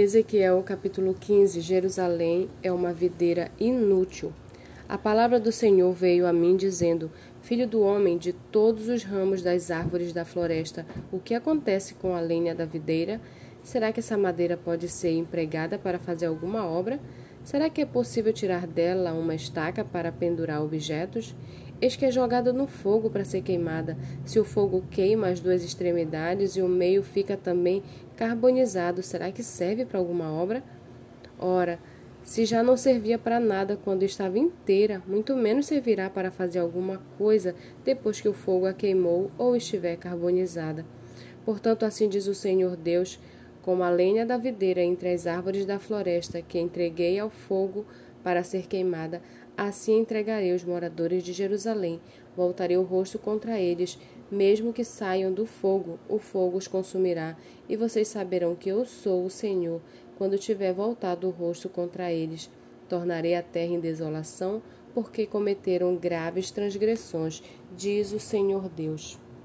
Ezequiel capítulo 15 Jerusalém é uma videira inútil. A palavra do Senhor veio a mim dizendo: Filho do homem, de todos os ramos das árvores da floresta, o que acontece com a lenha da videira? Será que essa madeira pode ser empregada para fazer alguma obra? Será que é possível tirar dela uma estaca para pendurar objetos? Eis que é jogada no fogo para ser queimada. Se o fogo queima as duas extremidades e o meio fica também carbonizado, será que serve para alguma obra? Ora, se já não servia para nada quando estava inteira, muito menos servirá para fazer alguma coisa depois que o fogo a queimou ou estiver carbonizada. Portanto, assim diz o Senhor Deus: como a lenha da videira entre as árvores da floresta que entreguei ao fogo para ser queimada, assim entregarei os moradores de Jerusalém. Voltarei o rosto contra eles, mesmo que saiam do fogo, o fogo os consumirá, e vocês saberão que eu sou o Senhor, quando tiver voltado o rosto contra eles. Tornarei a terra em desolação, porque cometeram graves transgressões, diz o Senhor Deus.